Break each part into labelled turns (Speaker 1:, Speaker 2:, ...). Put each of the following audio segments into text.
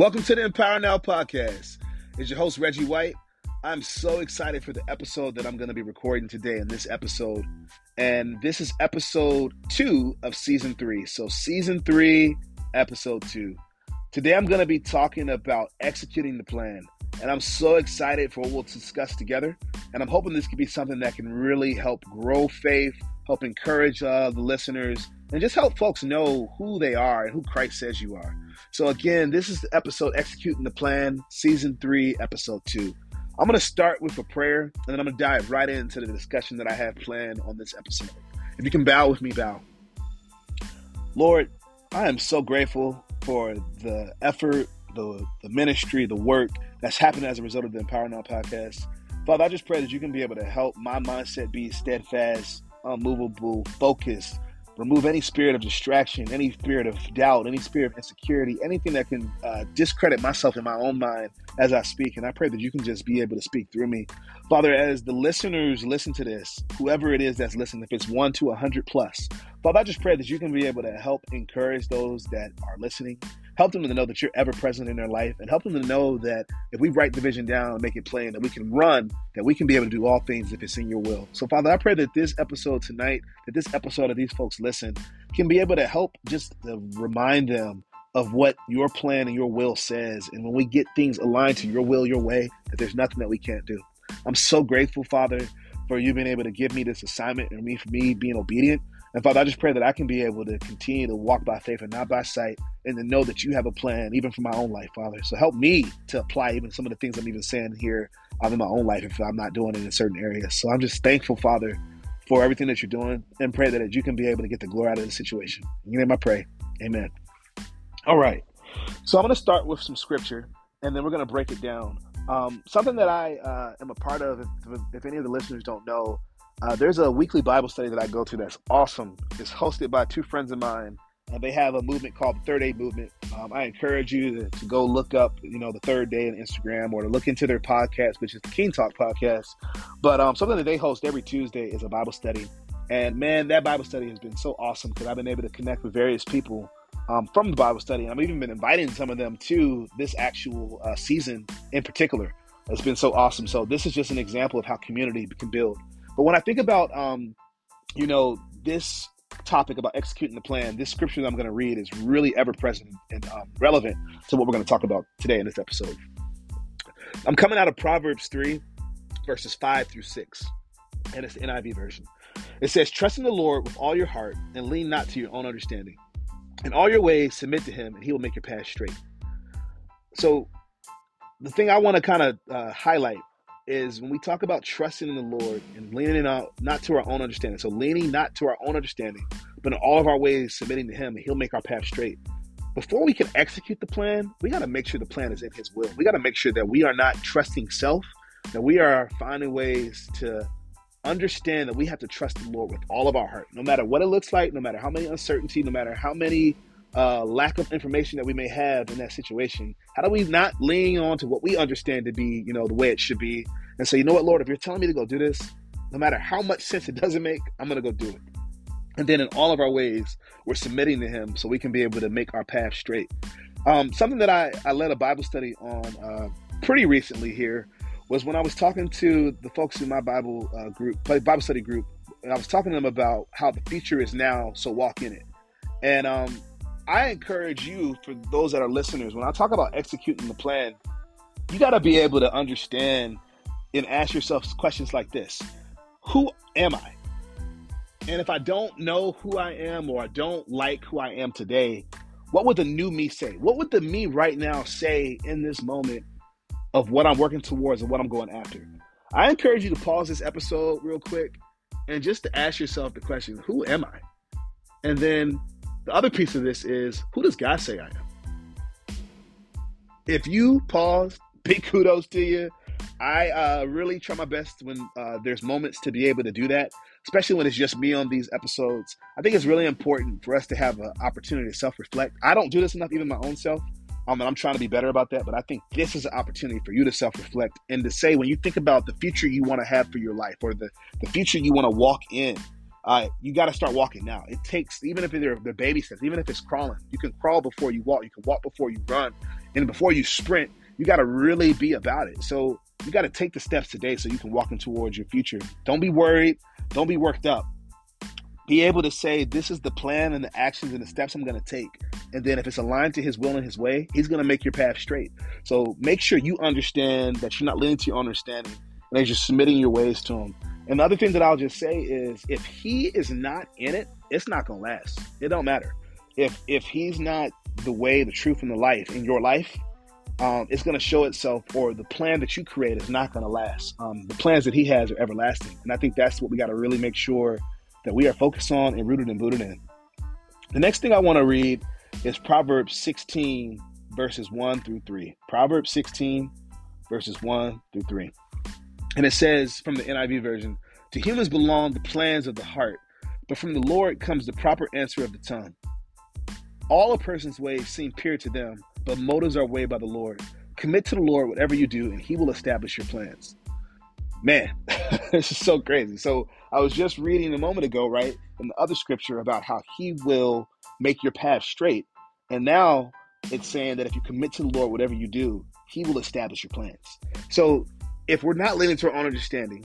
Speaker 1: Welcome to the Empower Now podcast. It's your host, Reggie White. I'm so excited for the episode that I'm going to be recording today in this episode. And this is episode two of season three. So, season three, episode two. Today, I'm going to be talking about executing the plan. And I'm so excited for what we'll discuss together. And I'm hoping this could be something that can really help grow faith, help encourage uh, the listeners, and just help folks know who they are and who Christ says you are. So, again, this is the episode Executing the Plan, Season 3, Episode 2. I'm going to start with a prayer, and then I'm going to dive right into the discussion that I have planned on this episode. If you can bow with me, bow. Lord, I am so grateful for the effort, the, the ministry, the work that's happened as a result of the Empower Now podcast. Father, I just pray that you can be able to help my mindset be steadfast, unmovable, focused, remove any spirit of distraction, any spirit of doubt, any spirit of insecurity, anything that can uh, discredit myself in my own mind as I speak. And I pray that you can just be able to speak through me. Father, as the listeners listen to this, whoever it is that's listening, if it's one to a hundred plus, Father, I just pray that you can be able to help encourage those that are listening, help them to know that you're ever present in their life and help them to know that if we write the vision down and make it plain that we can run that we can be able to do all things if it's in your will. So father i pray that this episode tonight that this episode of these folks listen can be able to help just to remind them of what your plan and your will says. And when we get things aligned to your will your way that there's nothing that we can't do. I'm so grateful father for you being able to give me this assignment and me for me being obedient and Father, I just pray that I can be able to continue to walk by faith and not by sight and to know that you have a plan even for my own life, Father. So help me to apply even some of the things I'm even saying here in my own life if I'm not doing it in certain areas. So I'm just thankful, Father, for everything that you're doing and pray that you can be able to get the glory out of the situation. In your name I pray. Amen. All right. So I'm going to start with some scripture and then we're going to break it down. Um, something that I uh, am a part of, if, if any of the listeners don't know, uh, there's a weekly Bible study that I go to that's awesome. It's hosted by two friends of mine. and they have a movement called the Third Day Movement. Um, I encourage you to, to, go look up, you know, the Third Day on Instagram or to look into their podcast, which is the King Talk podcast. But um, something that they host every Tuesday is a Bible study. And man, that Bible study has been so awesome because I've been able to connect with various people um, from the Bible study. I've even been inviting some of them to this actual uh, season in particular. It's been so awesome. So this is just an example of how community can build. But when I think about, um, you know, this topic about executing the plan, this scripture that I'm going to read is really ever present and um, relevant to what we're going to talk about today in this episode. I'm coming out of Proverbs 3, verses 5 through 6, and it's the NIV version. It says, Trust in the Lord with all your heart and lean not to your own understanding. In all your ways, submit to him, and he will make your path straight. So, the thing I want to kind of uh, highlight is when we talk about trusting in the Lord and leaning out not to our own understanding. So leaning not to our own understanding, but in all of our ways submitting to Him, He'll make our path straight. Before we can execute the plan, we got to make sure the plan is in His will. We got to make sure that we are not trusting self, that we are finding ways to understand that we have to trust the Lord with all of our heart, no matter what it looks like, no matter how many uncertainty, no matter how many uh, lack of information that we may have in that situation? How do we not lean on to what we understand to be, you know, the way it should be, and say, you know what, Lord, if you're telling me to go do this, no matter how much sense it doesn't make, I'm going to go do it. And then in all of our ways, we're submitting to Him so we can be able to make our path straight. Um, something that I, I led a Bible study on uh, pretty recently here was when I was talking to the folks in my Bible uh, group, Bible study group, and I was talking to them about how the future is now, so walk in it. And um, I encourage you, for those that are listeners, when I talk about executing the plan, you got to be able to understand and ask yourself questions like this Who am I? And if I don't know who I am or I don't like who I am today, what would the new me say? What would the me right now say in this moment of what I'm working towards and what I'm going after? I encourage you to pause this episode real quick and just to ask yourself the question, who am I? And then the other piece of this is who does God say I am? If you pause, big kudos to you. I uh, really try my best when uh, there's moments to be able to do that, especially when it's just me on these episodes. I think it's really important for us to have an opportunity to self reflect. I don't do this enough, even my own self. Um, and I'm trying to be better about that, but I think this is an opportunity for you to self reflect and to say when you think about the future you want to have for your life or the, the future you want to walk in, uh, you got to start walking now. It takes, even if they're the baby steps, even if it's crawling, you can crawl before you walk. You can walk before you run. And before you sprint, you got to really be about it. So you got to take the steps today so you can walk in towards your future. Don't be worried. Don't be worked up. Be able to say, this is the plan and the actions and the steps I'm going to take. And then if it's aligned to his will and his way, he's going to make your path straight. So make sure you understand that you're not leaning to your understanding and that you're submitting your ways to him. And the other thing that I'll just say is if he is not in it, it's not to last. It don't matter. If if he's not the way, the truth, and the life in your life, um, it's to show itself, or the plan that you create is not to last. Um, the plans that He has are everlasting, and I think that's what we got to really make sure that we are focused on and rooted and booted in. The next thing I want to read is Proverbs 16 verses 1 through 3. Proverbs 16 verses 1 through 3. And it says from the NIV version, To humans belong the plans of the heart, but from the Lord comes the proper answer of the tongue. All a person's ways seem pure to them, but motives are weighed by the Lord. Commit to the Lord whatever you do, and He will establish your plans. Man, this is so crazy. So I was just reading a moment ago, right, in the other scripture about how He will make your path straight, and now it's saying that if you commit to the Lord whatever you do, He will establish your plans. So if we're not leaning to our own understanding,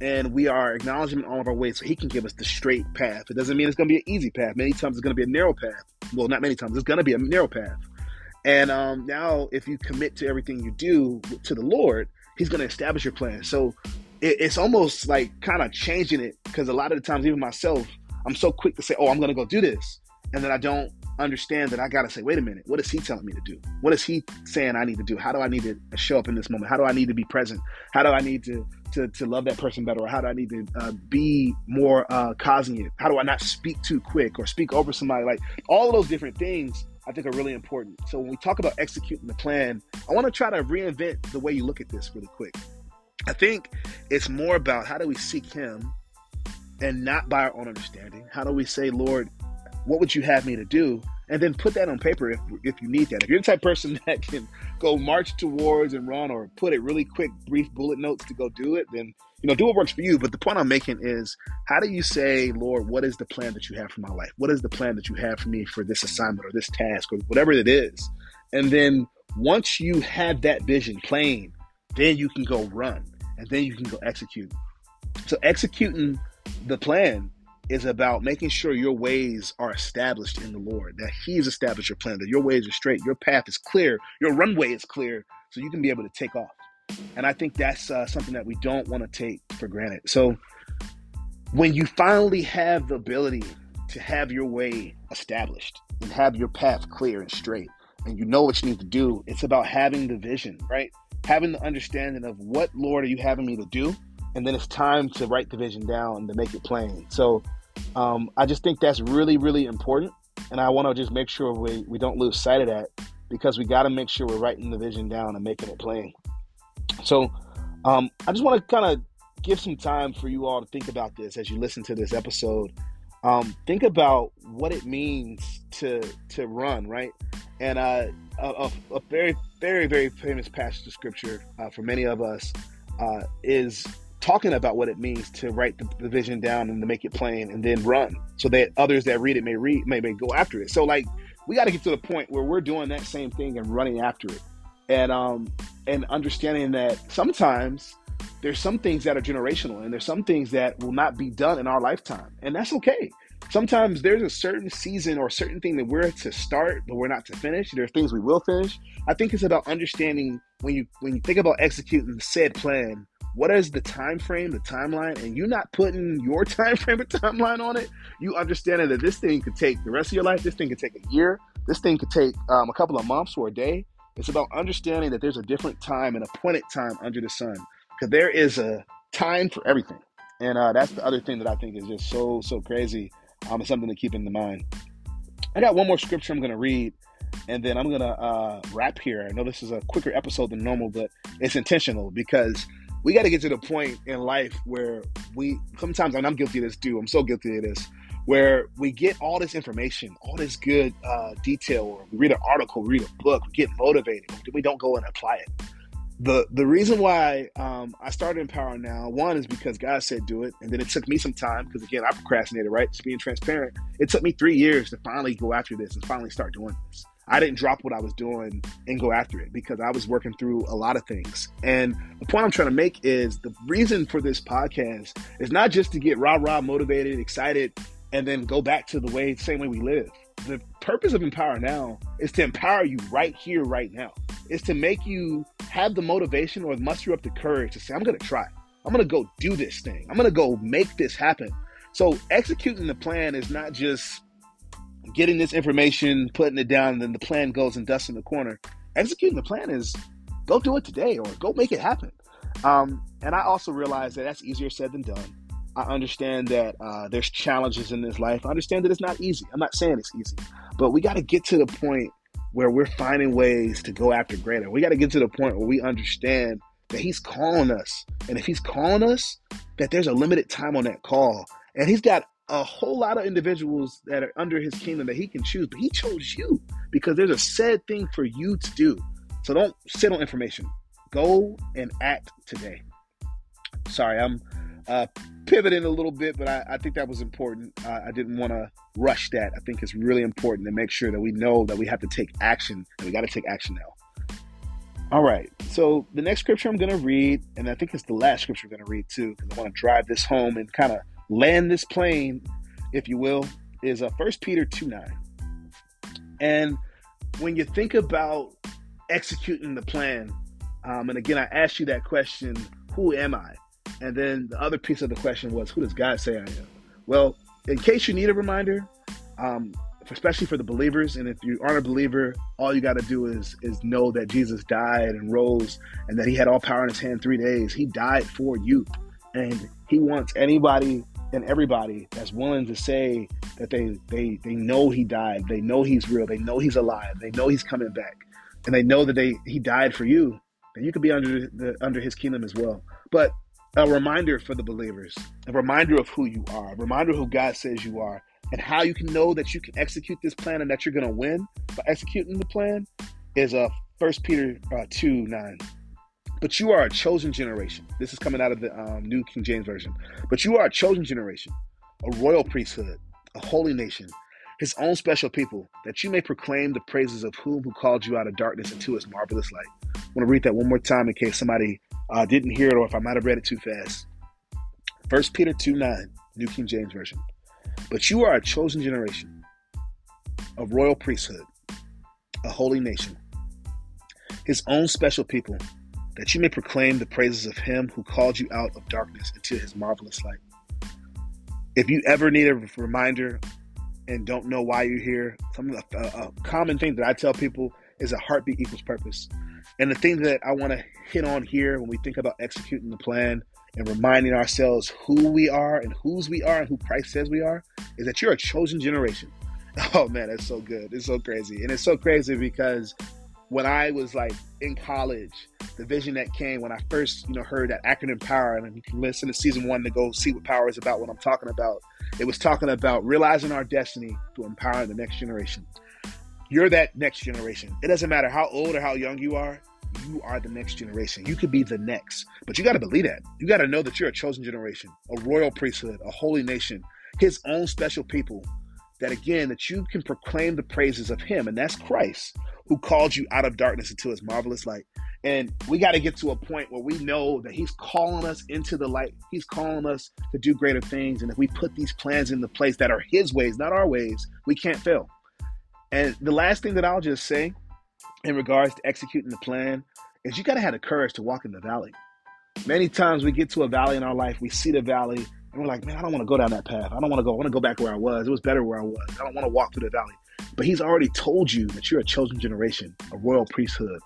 Speaker 1: and we are acknowledging all of our ways so he can give us the straight path. It doesn't mean it's going to be an easy path. Many times it's going to be a narrow path. Well, not many times. It's going to be a narrow path. And um, now, if you commit to everything you do to the Lord, He's going to establish your plan. So it, it's almost like kind of changing it because a lot of the times, even myself, I'm so quick to say, "Oh, I'm going to go do this," and then I don't understand that I got to say, "Wait a minute, what is He telling me to do? What is He saying I need to do? How do I need to show up in this moment? How do I need to be present? How do I need to to, to love that person better, or how do I need to uh, be more uh, cosmic? How do I not speak too quick or speak over somebody? Like all of those different things I think are really important. So when we talk about executing the plan, I want to try to reinvent the way you look at this really quick. I think it's more about how do we seek Him and not by our own understanding. How do we say, Lord, what would you have me to do? And then put that on paper if, if you need that. If you're the type person that can go march towards and run or put a really quick, brief bullet notes to go do it, then you know, do what works for you. But the point I'm making is how do you say, Lord, what is the plan that you have for my life? What is the plan that you have for me for this assignment or this task or whatever it is? And then once you have that vision plain, then you can go run and then you can go execute. So executing the plan is about making sure your ways are established in the Lord, that He's established your plan, that your ways are straight, your path is clear, your runway is clear, so you can be able to take off. And I think that's uh, something that we don't want to take for granted. So when you finally have the ability to have your way established and have your path clear and straight, and you know what you need to do, it's about having the vision, right? Having the understanding of what, Lord, are you having me to do? And then it's time to write the vision down to make it plain. So um, I just think that's really, really important. And I want to just make sure we, we don't lose sight of that because we got to make sure we're writing the vision down and making it plain. So um, I just want to kind of give some time for you all to think about this as you listen to this episode. Um, think about what it means to to run, right? And uh, a, a, very, very, very famous passage of scripture uh, for many of us uh, is talking about what it means to write the, the, vision down and to make it plain and then run, so that others that read it may read may, may go after it. So, like, we got to get to the point where we're doing that same thing and running after it. And um and understanding that sometimes there's some things that are generational and there's some things that will not be done in our lifetime. And that's okay. Sometimes there's a certain season or certain thing that we're to start but we're not to finish. There are things we will finish. I think it's about understanding when you when you think about executing the said plan what is the time frame the timeline and you not putting your time frame or timeline on it you understanding that this thing could take the rest of your life this thing could take a year this thing could take um, a couple of months or a day it's about understanding that there's a different time, an appointed time under the sun, because there is a time for everything. And uh, that's the other thing that I think is just so, so crazy. Um, it's something to keep in mind. I got one more scripture I'm going to read, and then I'm to uh, wrap here. I know this is a quicker episode than normal, but it's intentional because we got to get to the point in life where we sometimes, and I'm guilty of this too, I'm so guilty of this, where we get all this information, all this good uh, detail, or we read an article, read a book, we get motivated, but we don't go and apply it. The the reason why um, I started Empower Now, one is because God said do it, and then it took me some time because again I procrastinated, right? Just being transparent. It took me three years to finally go after this and finally start doing this. I didn't drop what I was doing and go after it because I was working through a lot of things. And the point I'm trying to make is the reason for this podcast is not just to get rah rah motivated, excited, and then go back to the way same way we live. The purpose of Empower Now is to empower you right here, right now. Is to make you have the motivation or muster up the courage to say, I'm gonna try. I'm gonna go do this thing. I'm gonna go make this happen. So executing the plan is not just getting this information, putting it down, and then the plan goes and dusts in the corner. Executing the plan is go do it today or go make it happen. Um, and I also realize that that's easier said than done. I understand that uh, there's challenges in this life. I understand that it's not easy. I'm not saying it's easy, but we got to get to the point where we're finding ways to go after greater. We got to get to the point where we understand that He's calling us. And if He's calling us, that there's a limited time on that call. And He's got a whole lot of individuals that are under his kingdom that he can choose, but he chose you because there's a said thing for you to do. So don't sit on information. Go and act today. Sorry, I'm uh, pivoting a little bit, but I, I think that was important. Uh, I didn't want to rush that. I think it's really important to make sure that we know that we have to take action and we got to take action now. All right, so the next scripture I'm going to read, and I think it's the last scripture I'm going to read too, because I want to drive this home and kind of land this plane, if you will, is uh, First Peter 2 9. And when you think about executing the plan, um, and again, I asked you that question, who am I? And then the other piece of the question was, who does God say I am? Well, in case you need a reminder, um, especially for the believers, and if you aren't a believer, all you got to do is is know that Jesus died and rose, and that He had all power in His hand three days. He died for you, and He wants anybody and everybody that's willing to say that they they they know he died, they know he's real, they know he's alive, they know he's coming back, and they know that they he died for you, then you could be under the under his kingdom as well. But a reminder for the believers, a reminder of who you are, a reminder of who God says you are, and how you can know that you can execute this plan and that you're going to win by executing the plan is a uh, First Peter uh, two nine. But you are a chosen generation. This is coming out of the um, New King James Version. But you are a chosen generation, a royal priesthood, a holy nation, his own special people, that you may proclaim the praises of whom who called you out of darkness into his marvelous light. I want to read that one more time in case somebody uh, didn't hear it or if I might have read it too fast. 1 Peter 2 9, New King James Version. But you are a chosen generation, a royal priesthood, a holy nation, his own special people that you may proclaim the praises of him who called you out of darkness into his marvelous light. If you ever need a reminder and don't know why you're here, some a, a uh, uh, common thing that I tell people is a heartbeat equals purpose. And the thing that I want to hit on here when we think about executing the plan and reminding ourselves who we are and whose we are and who Christ says we are is that you're a chosen generation. Oh man, that's so good. It's so crazy. And it's so crazy because when I was like in college, the vision that came when I first, you know, heard that acronym power, and you can listen to season one to go see what power is about, what I'm talking about. It was talking about realizing our destiny to empower the next generation. You're that next generation. It doesn't matter how old or how young you are, you are the next generation. You could be the next, but you got to believe that. You got to know that you're a chosen generation, a royal priesthood, a holy nation, his own special people. That again, that you can proclaim the praises of him, and that's Christ, who called you out of darkness into his marvelous light. And we got to get to a point where we know that he's calling us into the light. He's calling us to do greater things. And if we put these plans into place that are his ways, not our ways, we can't fail. And the last thing that I'll just say in regards to executing the plan is you got to have the courage to walk in the valley. Many times we get to a valley in our life, we see the valley, and we're like, man, I don't want to go down that path. I don't want to go. I want to go back where I was. It was better where I was. I don't want to walk through the valley. But he's already told you that you're a chosen generation, a royal priesthood,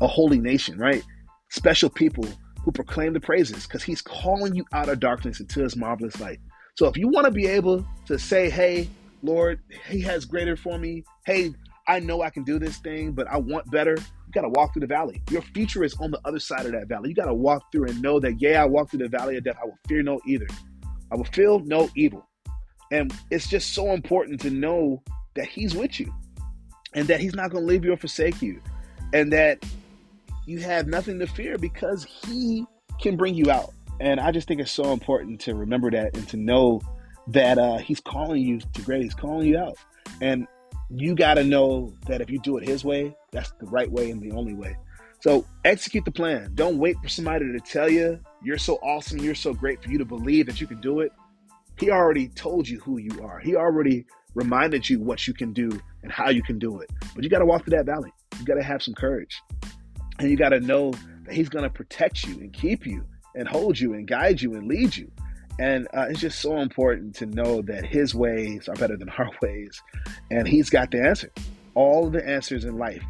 Speaker 1: a holy nation, right? Special people who proclaim the praises because he's calling you out of darkness into his marvelous light. So if you want to be able to say, hey, Lord, he has greater for me. Hey, I know I can do this thing, but I want better. You got to walk through the valley. Your future is on the other side of that valley. You got to walk through and know that, yeah, I walk through the valley of death. I will fear no either. I will feel no evil. And it's just so important to know that He's with you and that He's not going to leave you or forsake you and that you have nothing to fear because He can bring you out. And I just think it's so important to remember that and to know that uh, He's calling you to great. He's calling you out. And you got to know that if you do it His way, that's the right way and the only way. So execute the plan. Don't wait for somebody to tell you you're so awesome, you're so great for you to believe that you can do it. He already told you who you are. He already reminded you what you can do and how you can do it. But you got to walk through that valley. You got to have some courage. And you got to know that He's going to protect you and keep you and hold you and guide you and lead you. And uh, it's just so important to know that His ways are better than our ways. And He's got the answer. All the answers in life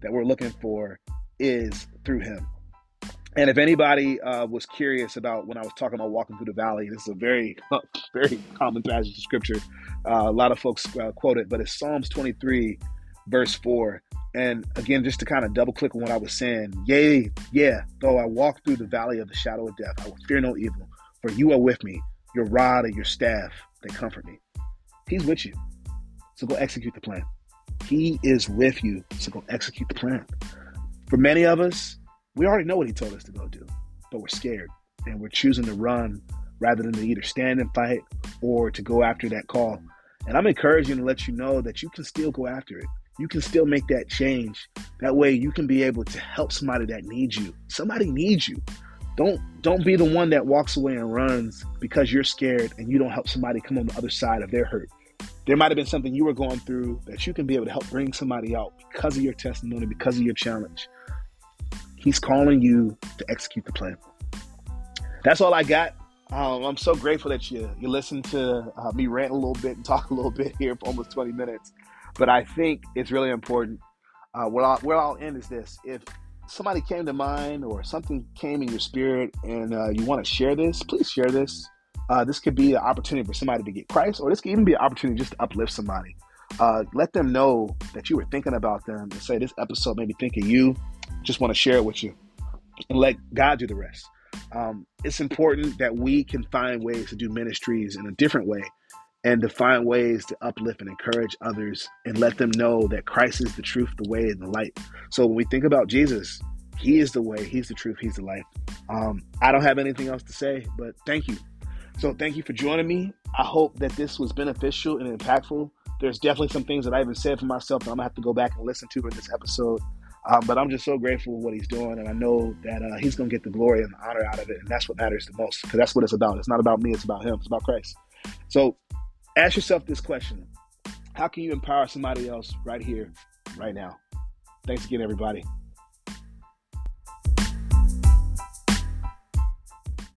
Speaker 1: that we're looking for is through Him. And if anybody uh, was curious about when I was talking about walking through the valley, this is a very, very common passage of scripture. Uh, a lot of folks uh, quote it, but it's Psalms 23, verse 4. And again, just to kind of double click on what I was saying, yea, yeah, though I walk through the valley of the shadow of death, I will fear no evil, for you are with me. Your rod and your staff, they comfort me. He's with you. So go execute the plan. He is with you. So go execute the plan. For many of us, we already know what he told us to go do, but we're scared and we're choosing to run rather than to either stand and fight or to go after that call. And I'm encouraging to let you know that you can still go after it you can still make that change. That way you can be able to help somebody that needs you. Somebody needs you. Don't don't be the one that walks away and runs because you're scared and you don't help somebody come on the other side of their hurt. There might have been something you were going through that you can be able to help bring somebody out because of your testimony, because of your challenge. He's calling you to execute the plan. That's all I got. Um, I'm so grateful that you you listened to uh, me rant a little bit and talk a little bit here for almost 20 minutes. But I think it's really important. Uh, where, I'll, where I'll end is this: if somebody came to mind or something came in your spirit and uh, you want to share this, please share this. Uh, this could be an opportunity for somebody to get Christ, or this could even be an opportunity just to uplift somebody. Uh, let them know that you were thinking about them and say, This episode made me think of you. Just want to share it with you and let God do the rest. Um, it's important that we can find ways to do ministries in a different way and to find ways to uplift and encourage others and let them know that Christ is the truth, the way, and the light. So when we think about Jesus, He is the way, He's the truth, He's the life. Um, I don't have anything else to say, but thank you. So thank you for joining me. I hope that this was beneficial and impactful. There's definitely some things that I even said for myself that I'm gonna have to go back and listen to in this episode. Um, but I'm just so grateful for what he's doing, and I know that uh, he's going to get the glory and the honor out of it, and that's what matters the most because that's what it's about. It's not about me; it's about him. It's about Christ. So Ask yourself this question How can you empower somebody else right here, right now? Thanks again, everybody.